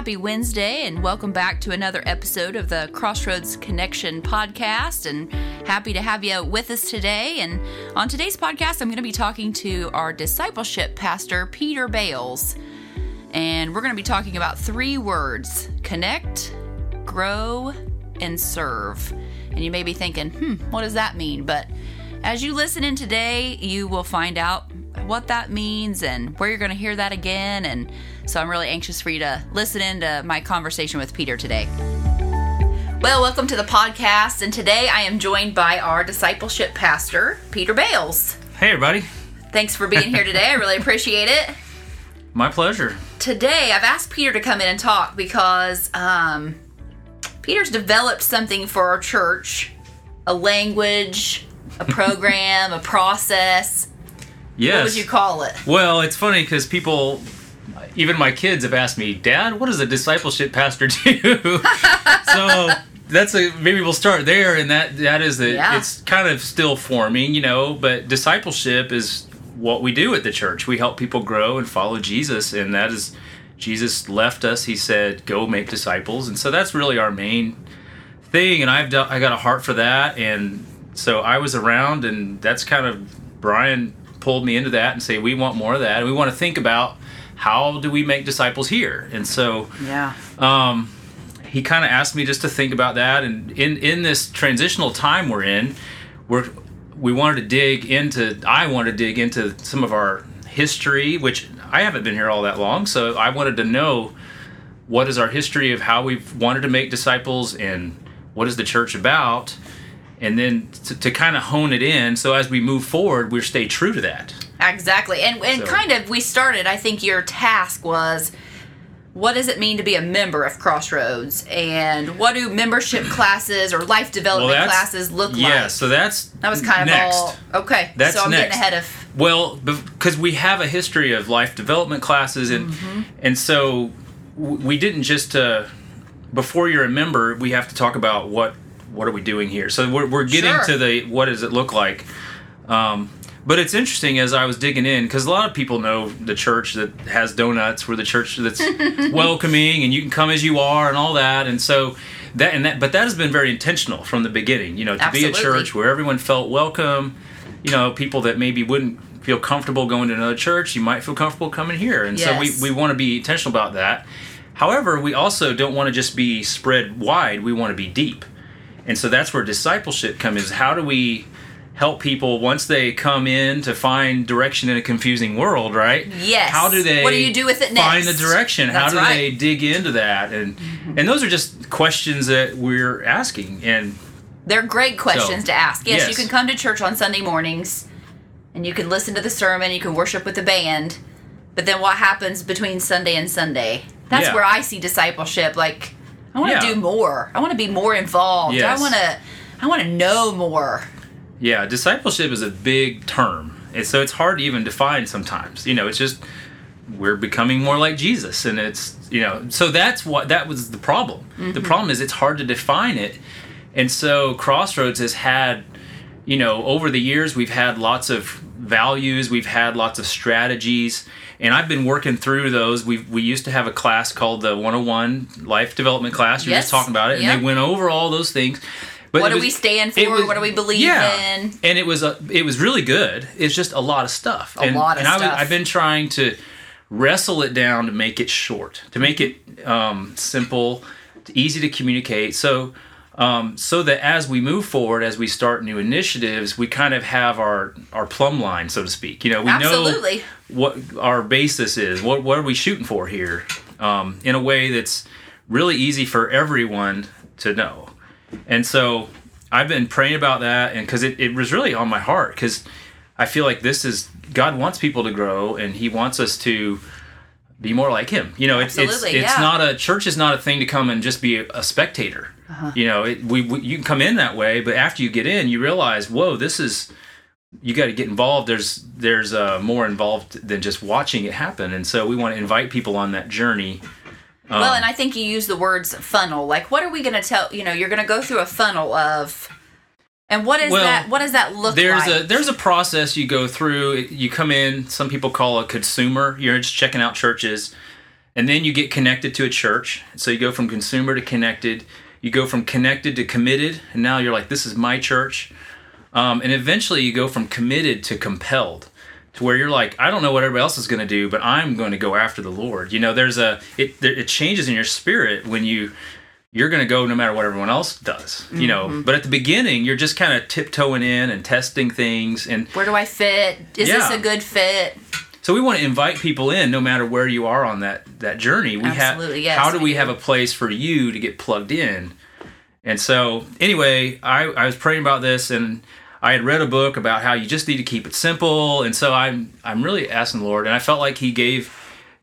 Happy Wednesday, and welcome back to another episode of the Crossroads Connection podcast. And happy to have you with us today. And on today's podcast, I'm going to be talking to our discipleship pastor, Peter Bales. And we're going to be talking about three words connect, grow, and serve. And you may be thinking, hmm, what does that mean? But as you listen in today, you will find out what that means and where you're going to hear that again. And so I'm really anxious for you to listen into my conversation with Peter today. Well, welcome to the podcast. And today I am joined by our discipleship pastor, Peter Bales. Hey, everybody. Thanks for being here today. I really appreciate it. My pleasure. Today I've asked Peter to come in and talk because um, Peter's developed something for our church a language, a program, a process. Yes. What would you call it? Well, it's funny because people, even my kids, have asked me, Dad, what does a discipleship pastor do? so that's a maybe we'll start there, and that that is that Yeah. it's kind of still forming, you know. But discipleship is what we do at the church. We help people grow and follow Jesus, and that is Jesus left us. He said, "Go make disciples," and so that's really our main thing. And I've done, I got a heart for that, and so I was around, and that's kind of Brian pulled me into that and say we want more of that, and we want to think about how do we make disciples here, and so Yeah. um, he kind of asked me just to think about that and in in this transitional time we're in we're we wanted to dig into i wanted to dig into some of our history which i haven't been here all that long so i wanted to know what is our history of how we've wanted to make disciples and what is the church about and then to, to kind of hone it in so as we move forward we stay true to that Exactly. And and So- kind of we started, I think your task was what does it mean to be a member of Crossroads and what do membership classes or life development that's- classes look yeah like? Yeah, so that's that was kind of next. all okay. That's so I'm next. getting ahead of Well, because we have a history of life development classes, and Mm-hmm. and so we didn't just uh, before you're a member, we have to talk about what what are we doing here. So we're we're getting Sure. to the what does it look like. Um, but it's interesting as I was digging in because a lot of people know the church that has donuts, we're the church that's welcoming and you can come as you are and all that, and so that and that. But that has been very intentional from the beginning. You know, to be a church where everyone felt welcome. You know, people that maybe wouldn't feel comfortable going to another church, you might feel comfortable coming here, and so we we want to be intentional about that. However, we also don't want to just be spread wide. We want to be deep. And so that's where discipleship comes is how do we help people once they come in to find direction in a confusing world, right? Yes. How do they What do you do with it next? Find the direction. how do right. they dig into that? And and those are just questions that we're asking. And They're great questions So, to ask. Yes, you can come to church on Sunday mornings and you can listen to the sermon, you can worship with the band. But then what happens between Sunday and Sunday? That's Yeah. where I see discipleship like I want to Yeah. do more. I want to be more involved. Yes. I want to I want to know more. yeah, discipleship is a big term. And so it's hard to even define sometimes. You know, it's just we're becoming more like Jesus and it's, you know, so that's what that was the problem. The mm-hmm. problem is it's hard to define it. And so Crossroads has had, you know, over the years we've had lots of values, we've had lots of strategies, and I've been working through those. We we used to have a class called the 101 Life Development class. You were Yes. just talking about it, and they went over all those things. But What do was- we stand for? was- What do we believe yeah. in? And it was a, it was really good. It's just a lot of stuff. A and, lot of and I was, I've been trying to wrestle it down to make it short, to make it um, simple, easy to communicate. So, um, so that as we move forward, as we start new initiatives, we kind of have our our plumb line, so to speak. You know, we Absolutely. know what our basis is. What what are we shooting for here? Um, in a way that's really easy for everyone to know. And so I've been praying about that, and because it, it was really on my heart, because I feel like this is God wants people to grow, and He wants us to be more like Him. You know, it's it's it's yeah. not a church is not a thing to come and just be a, a spectator. Uh-huh. You know, it, we, we you can come in that way, but after you get in, you realize, whoa, this is you got to get involved. There's there's uh, more involved than just watching it happen, and so we want to invite people on that journey. Um, well, and I think you use the words funnel. Like what are we going to tell, you know, you're going to go through a funnel of And what is Well, that? What does that look there's like? a there's a process you go through. You come in. Some people call a consumer. You're just checking out churches, and then you get connected to a church. So you go from consumer to connected. You go from connected to committed, and now you're like, this is my church. Um, and eventually you go from committed to compelled to where you're like, I don't know what everybody else is going to do, but I'm going to go after the Lord. You know, there's a it it changes in your spirit when you you're going to go no matter what everyone else does. You know, Mm-hmm. but at the beginning you're just kind of tiptoeing in and testing things and Where do I fit? Is this a good fit? So we want to invite people in no matter where you are on that that journey. We Absolutely, have yes, how do we we do. have a place for you to get plugged in? And so anyway, I, I was praying about this and I had read a book about how you just need to keep it simple. And so I'm I'm really asking the Lord and I felt like he gave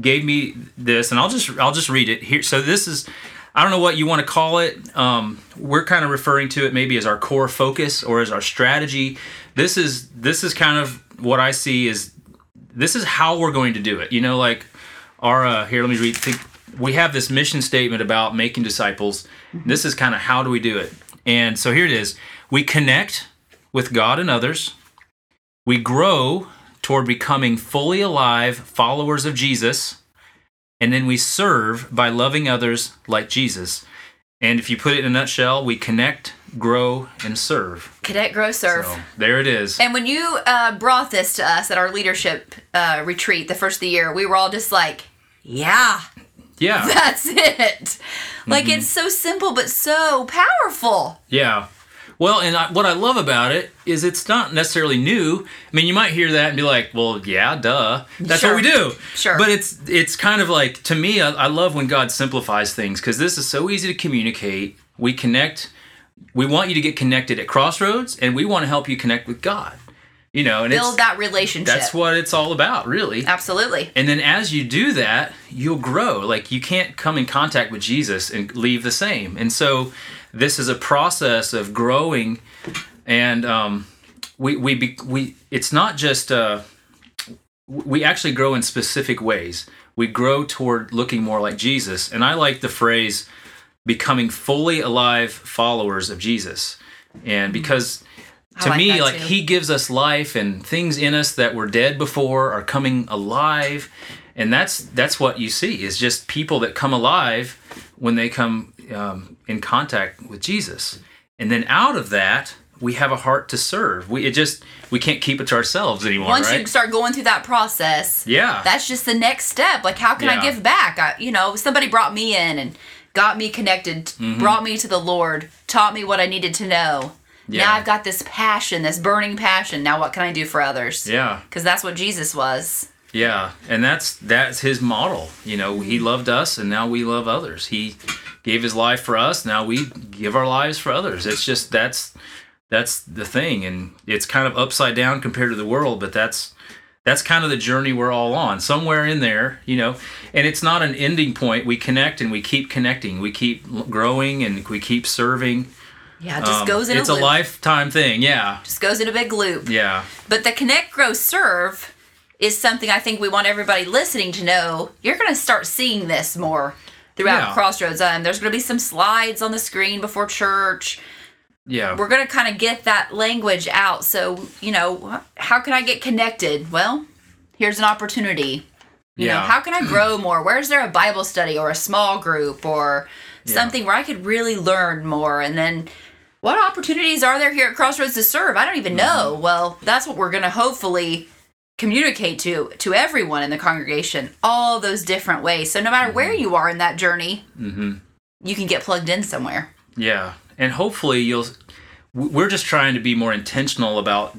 gave me this and I'll just I'll just read it here. So this is I don't know what you want to call it. Um, we're kind of referring to it maybe as our core focus or as our strategy. This is this is kind of what I see is this is how we're going to do it. You know, like our uh, here. Let me read. Think, we have this mission statement about making disciples. This is kind of how do we do it. And so here it is. We connect with God and others. We grow toward becoming fully alive followers of Jesus. And then we serve by loving others like Jesus. And if you put it in a nutshell, we connect, grow, and serve. Cadet Grow serve. So there it is. And when you uh, brought this to us at our leadership uh, retreat the first of the year, we were all just like, yeah, Yeah. that's it. Like Mm-hmm. it's so simple but so powerful. Yeah. Well, and I, what I love about it is it's not necessarily new. I mean, you might hear that and be like, "Well, yeah, duh, that's Sure. what we do." Sure. But it's it's kind of like to me, I, I love when God simplifies things because this is so easy to communicate. We connect. We want you to get connected at Crossroads, and we want to help you connect with God. You know, and Build that relationship. that's what it's all about, really. Absolutely. And then as you do that, you'll grow. Like you can't come in contact with Jesus and leave the same. And so this is a process of growing, and um, we we be, we. It's not just uh, we actually grow in specific ways. We grow toward looking more like Jesus. And I like the phrase becoming fully alive followers of Jesus. And because I to like me like too. he gives us life and things in us that were dead before are coming alive and that's that's what you see is just people that come alive when they come um, in contact with jesus and then out of that we have a heart to serve we it just we can't keep it to ourselves anymore Once right you start going through that process, yeah that's just the next step. Like, how can I give back? I, you know, somebody brought me in and got me connected, Mm-hmm. brought me to the Lord, taught me what I needed to know. Yeah. Now I've got this passion, this burning passion. Now, what can I do for others? yeah Because that's what Jesus was. Yeah, and that's that's his model. You know, he loved us, and now we love others. He gave his life for us. Now we give our lives for others. It's just that's that's the thing, and it's kind of upside down compared to the world. But that's that's kind of the journey we're all on. Somewhere in there, you know, and it's not an ending point. We connect and we keep connecting. We keep growing and we keep serving. Yeah, it just Um, goes in a it's a a lifetime thing. Yeah, Just goes in a big loop. yeah, But the Connect, Grow, Serve is something I think we want everybody listening to know. You're going to start seeing this more throughout Yeah. Crossroads. Um, there's going to be some slides on the screen before church. yeah. We're going to kind of get that language out. So, you know, how can I get connected? Well, here's an opportunity. You know, Yeah. how can I grow more? Where's there a Bible study or a small group or something where I could really learn more? And then what opportunities are there here at Crossroads to serve? I don't even know. Well, that's what we're going to hopefully communicate to to everyone in the congregation all those different ways so no matter where mm-hmm. you are in that journey mm-hmm. you can get plugged in somewhere Yeah, and hopefully you'll. We're just trying to be more intentional about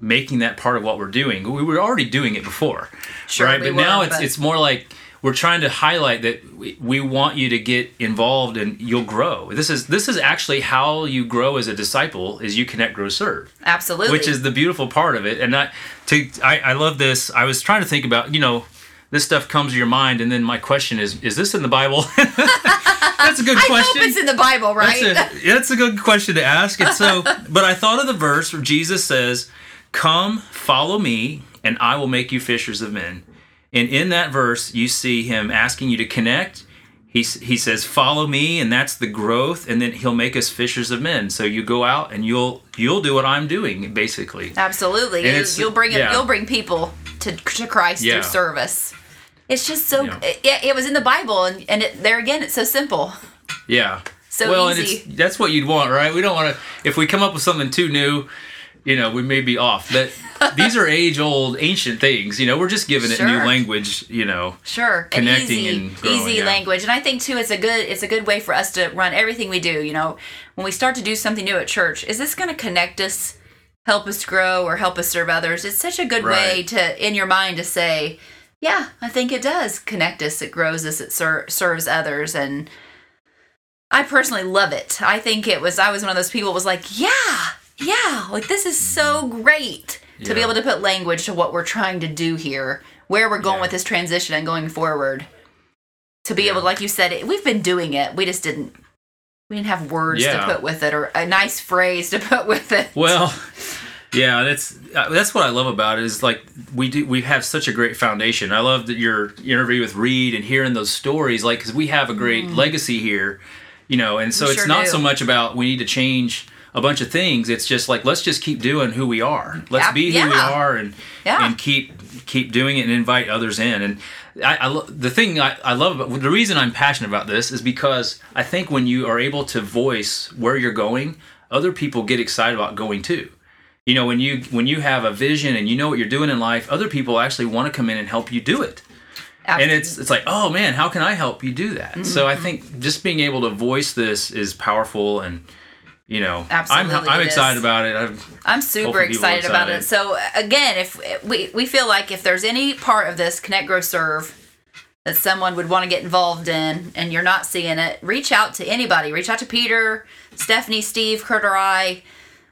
making that part of what we're doing. We were already doing it before, Sure, right? we But now it's but- it's more like we're trying to highlight that we, we want you to get involved and you'll grow. This is this is actually how you grow as a disciple is you connect, grow, serve absolutely which is the beautiful part of it. And I, to, I, I love this. I was trying to think about, you know, this stuff comes to your mind, and then my question is, is this in the Bible? That's a good i question. hope it's in the bible right That's a, that's a good question to ask. And so, but I thought of the verse where Jesus says, "Come, follow me, and I will make you fishers of men." And in that verse, you see him asking you to connect. He, he says, "Follow me," and that's the growth. And then he'll make us fishers of men. So you go out and you'll you'll do what I'm doing, basically. absolutely And you, you'll bring yeah. you'll bring people to, to christ Yeah. through service It's just so. Yeah. It, it was in the Bible, and and it, there again, it's so simple. Yeah. So well, easy. and that's what you'd want, right? We don't want to. If we come up with something too new, you know, we may be off. But these are age-old, ancient things. You know, we're just giving it new language. You know. Sure, Connecting and easy, and growing, easy yeah. language, and I think too, it's a good, it's a good way for us to run everything we do. You know, when we start to do something new at church, is this going to connect us, help us grow, or help us serve others? It's such a good way to, in your mind, to say, yeah, I think it does connect us. It grows us. It ser- serves others, and I personally love it. I think it was. I was one of those people was like, yeah, yeah, like this is so great to be able to put language to what we're trying to do here, where we're going Yeah. with this transition and going forward. To be Yeah. able, like you said, it, we've been doing it. We just didn't. We didn't have words Yeah. to put with it or a nice phrase to put with it. Well, yeah, that's uh, that's what I love about it is like we do we have such a great foundation. I love that your interview with Reed and hearing those stories, like because we have a great legacy here, you know, and so Mm. We it's sure not do. so much about we need to change a bunch of things. It's just like let's just keep doing who we are. Let's Yeah, be who we are and Yeah. and keep keep doing it and invite others in. And I, I lo- the thing I, I love about the reason I'm passionate about this is because I think when you are able to voice where you're going, other people get excited about going too. You know, when you when you have a vision and you know what you're doing in life, other people actually want to come in and help you do it. And it's it's like, oh man, how can I help you do that? So Mm-hmm. I think just being able to voice this is powerful and you know, Absolutely I'm I'm excited is. about it. I've, I'm super are excited about it. So again, if we we feel like if there's any part of this Connect Grow Serve that someone would want to get involved in and you're not seeing it, reach out to anybody. Reach out to Peter, Stephanie, Steve, Kurt, or I.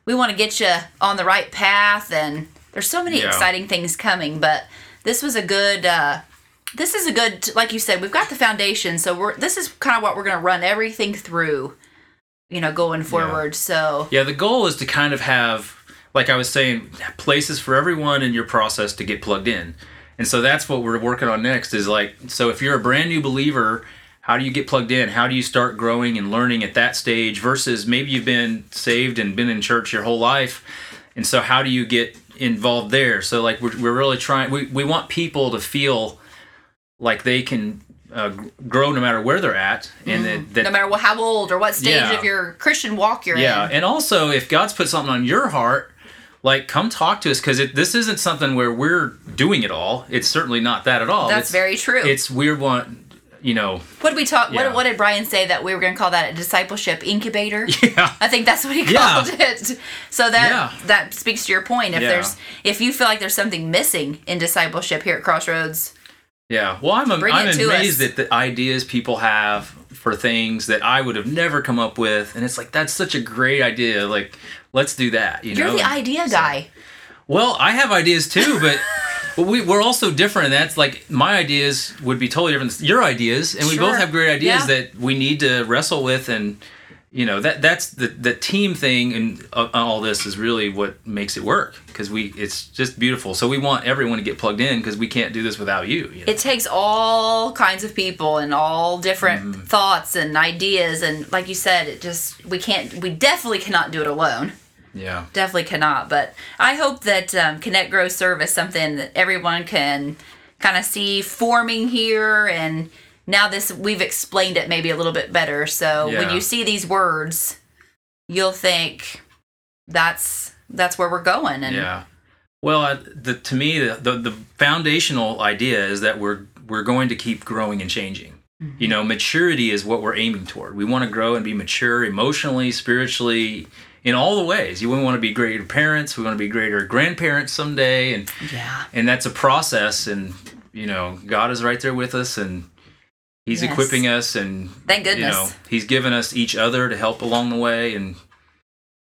We want to get you on the right path, and there's so many Yeah. exciting things coming. But this was a good. Uh, this is a good, like you said, we've got the foundation. So we're this is kind of what we're going to run everything through. You know, going forward. So Yeah, the goal is to kind of have, like I was saying, places for everyone in your process to get plugged in. And so that's what we're working on next is like, so if you're a brand new believer, how do you get plugged in? How do you start growing and learning at that stage versus maybe you've been saved and been in church your whole life? And so how do you get involved there? So like we're, we're really trying, we, we want people to feel like they can uh, grow no matter where they're at and that, that no matter what, how old or what stage Yeah. of your Christian walk you're yeah, in. and also if God's put something on your heart, like come talk to us because this isn't something where we're doing it all. It's certainly not that at all. That's it's, very true. It's we want, you know, what did we talk? Yeah. What, what did Brian say that we were going to call that a discipleship incubator? yeah, I think that's what he Yeah. called it. So that Yeah. that speaks to your point. If Yeah. there's if you feel like there's something missing in discipleship here at Crossroads, yeah. Well, I'm Bring I'm amazed us. at the ideas people have for things that I would have never come up with, and it's like that's such a great idea. Like, let's do that. You you're know, the idea guy. Well, I have ideas too, but but we, we're also different. And that's like my ideas would be totally different. than Your ideas, and we Sure. both have great ideas Yeah. that we need to wrestle with, and you know that that's the the team thing, and uh, all this is really what makes it work because we it's just beautiful. So we want everyone to get plugged in because we can't do this without you. you know? It takes all kinds of people and all different Mm-hmm. thoughts and ideas and like you said, it just we can't we definitely cannot do it alone. yeah, definitely cannot. But I hope that um, Connect Grow Serve is something that everyone can kind of see forming here. And now this we've explained it maybe a little bit better. So when you see these words, you'll think that's that's where we're going. And yeah. Well, uh, the, to me, the, the the foundational idea is that we're we're going to keep growing and changing. You know, maturity is what we're aiming toward. We want to grow and be mature emotionally, spiritually, in all the ways. You want to be greater parents. We want to be greater grandparents someday, and yeah, and that's a process. And you know, God is right there with us, and He's Yes. equipping us, and Thank goodness, you know, He's given us each other to help along the way, and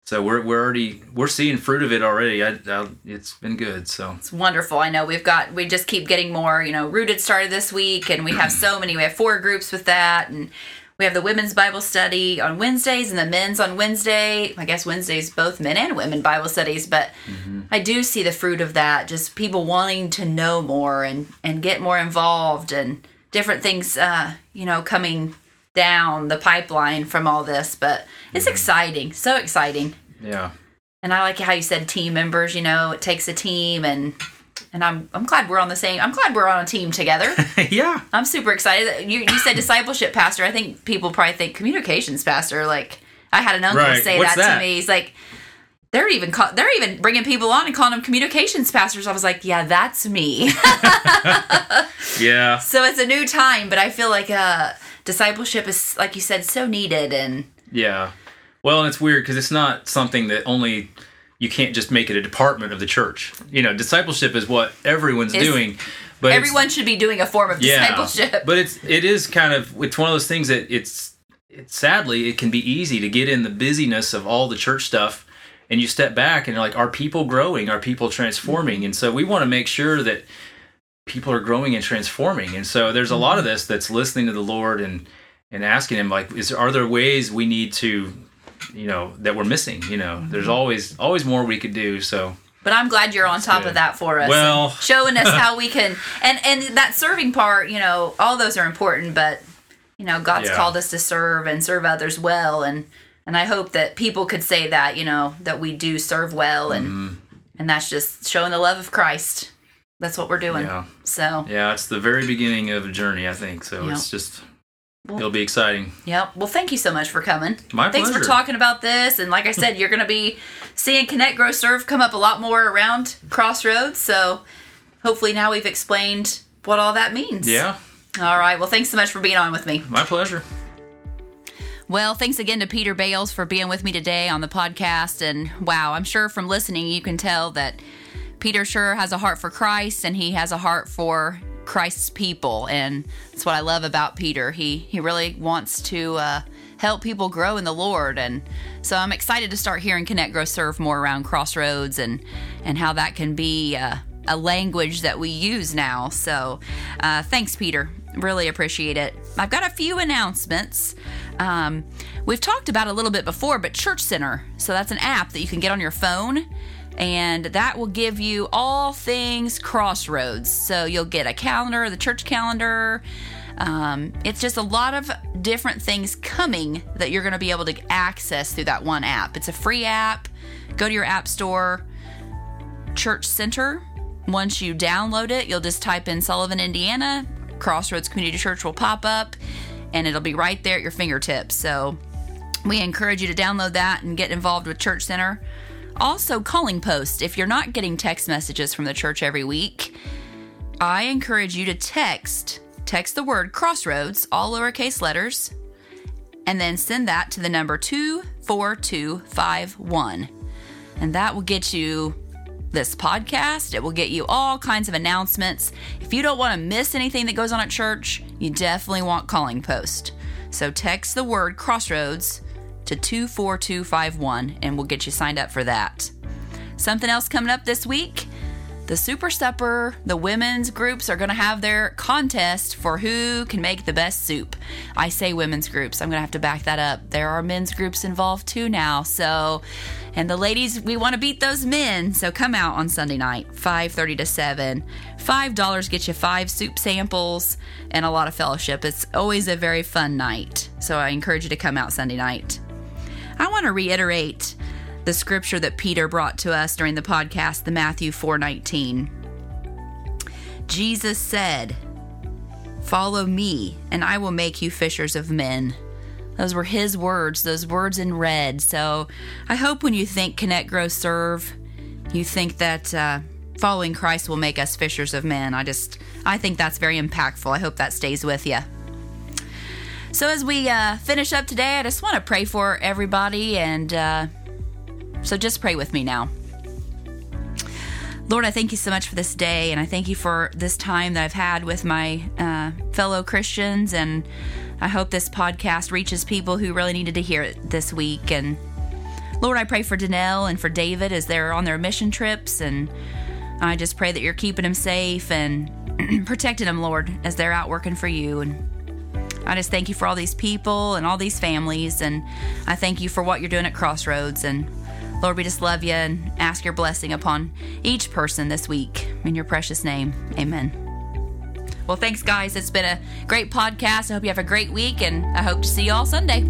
so we're we're already we're seeing fruit of it already. I, I, it's been good. So It's wonderful. I know we've got we just keep getting more. You know, Rooted started this week, and we have so many. We have four groups with that, and we have the women's Bible study on Wednesdays and the men's on Wednesday. I guess Wednesdays both men and women Bible studies, but mm-hmm. I do see the fruit of that. Just people wanting to know more and and get more involved and different things. Uh, you know, coming down the pipeline from all this, but it's exciting. So exciting. yeah, And I like how you said team members, you know, it takes a team and and I'm I'm glad we're on the same. I'm glad we're on a team together. yeah. I'm super excited. You you said discipleship pastor. I think people probably think communications pastor. Like I had an uncle Right. say that, that? to me. He's like, they're even call, they're even bringing people on and calling them communications pastors. I was like, yeah, that's me. Yeah. so it's a new time, but I feel like uh, discipleship is like you said so needed and Yeah. Well, and it's weird because it's not something that only you can't just make it a department of the church. You know, discipleship is what everyone's It's- doing. But everyone should be doing a form of yeah, discipleship. But it's it is kind of it's one of those things that it's it's sadly it can be easy to get in the busyness of all the church stuff and you step back and you're like are people growing? Are people transforming? And so we want to make sure that people are growing and transforming. And so there's a lot of mm-hmm. this that's listening to the lord and and asking him like is are there ways we need to you know that we're missing you know? There's mm-hmm. always always more we could do so. But I'm glad you're on top good. of that for us. Well- showing us how we can and and that serving part, you know, all those are important, but you know, God's Yeah. called us to serve and serve others well and and I hope that people could say that, you know, that we do serve well and Mm-hmm. and that's just showing the love of Christ. That's what we're doing. Yeah. So, yeah it's the very beginning of a journey i think so Yeah. it's just Well- it'll be exciting yep. Well, thank you so much for coming. My Thanks for talking about this. And like I said, you're going to be seeing Connect, Grow, Serve come up a lot more around Crossroads. So hopefully now we've explained what all that means. yeah All right. Well, thanks so much for being on with me. My pleasure. Well, thanks again to Peter Bales for being with me today on the podcast. And wow, I'm sure from listening, you can tell that Peter sure has a heart for Christ and he has a heart for Christ's people. And that's what I love about Peter. He, he really wants to uh, help people grow in the Lord. And so I'm excited to start hearing Connect, Grow, Serve more around Crossroads and, and how that can be uh, a language that we use now. So uh, thanks, Peter. Really appreciate it. I've got a few announcements. Um, we've talked about a little bit before, but Church Center. So that's an app that you can get on your phone, and that will give you all things Crossroads. So you'll get a calendar, the church calendar. Um, it's just a lot of different things coming that you're going to be able to access through that one app. It's a free app. Go to your app store, Church Center. Once you download it, you'll just type in Sullivan, Indiana. Crossroads Community Church will pop up and it'll be right there at your fingertips. So we encourage you to download that and get involved with Church Center. Also, CallingPost. If you're not getting text messages from the church every week, I encourage you to text text the word crossroads, all lowercase letters, and then send that to the number 24251. And that will get you this podcast. It will get you all kinds of announcements. If you don't want to miss anything that goes on at church, you definitely want CallingPost. So text the word crossroads to 24251 and we'll get you signed up for that. Something else coming up this week. The Super Supper, the women's groups are going to have their contest for who can make the best soup. I say women's groups. I'm going to have to back that up. There are men's groups involved too now. So, and the ladies, we want to beat those men. So come out on Sunday night, 5:30 to 7. $5 gets you 5 soup samples and a lot of fellowship. It's always a very fun night. So I encourage you to come out Sunday night. I want to reiterate the scripture that Peter brought to us during the podcast, the Matthew 4:19. Jesus said, "Follow me, and I will make you fishers of men." Those were his words, those words in red. So I hope when you think connect, grow, serve, you think that uh, following Christ will make us fishers of men. I just, I think that's very impactful. I hope that stays with you. So as we uh, finish up today, I just want to pray for everybody and. Uh, so just pray with me now. Lord, I thank you so much for this day, and I thank you for this time that I've had with my uh, fellow Christians. And I hope this podcast reaches people who really needed to hear it this week. And Lord, I pray for Danelle and for David as they're on their mission trips. And I just pray that you're keeping them safe and protecting them, Lord, as they're out working for you. And I just thank you for all these people and all these families. And I thank you for what you're doing at Crossroads. And Lord, we just love you and ask your blessing upon each person this week. In your precious name, amen. Well, thanks, guys. It's been a great podcast. I hope you have a great week, and I hope to see you all Sunday.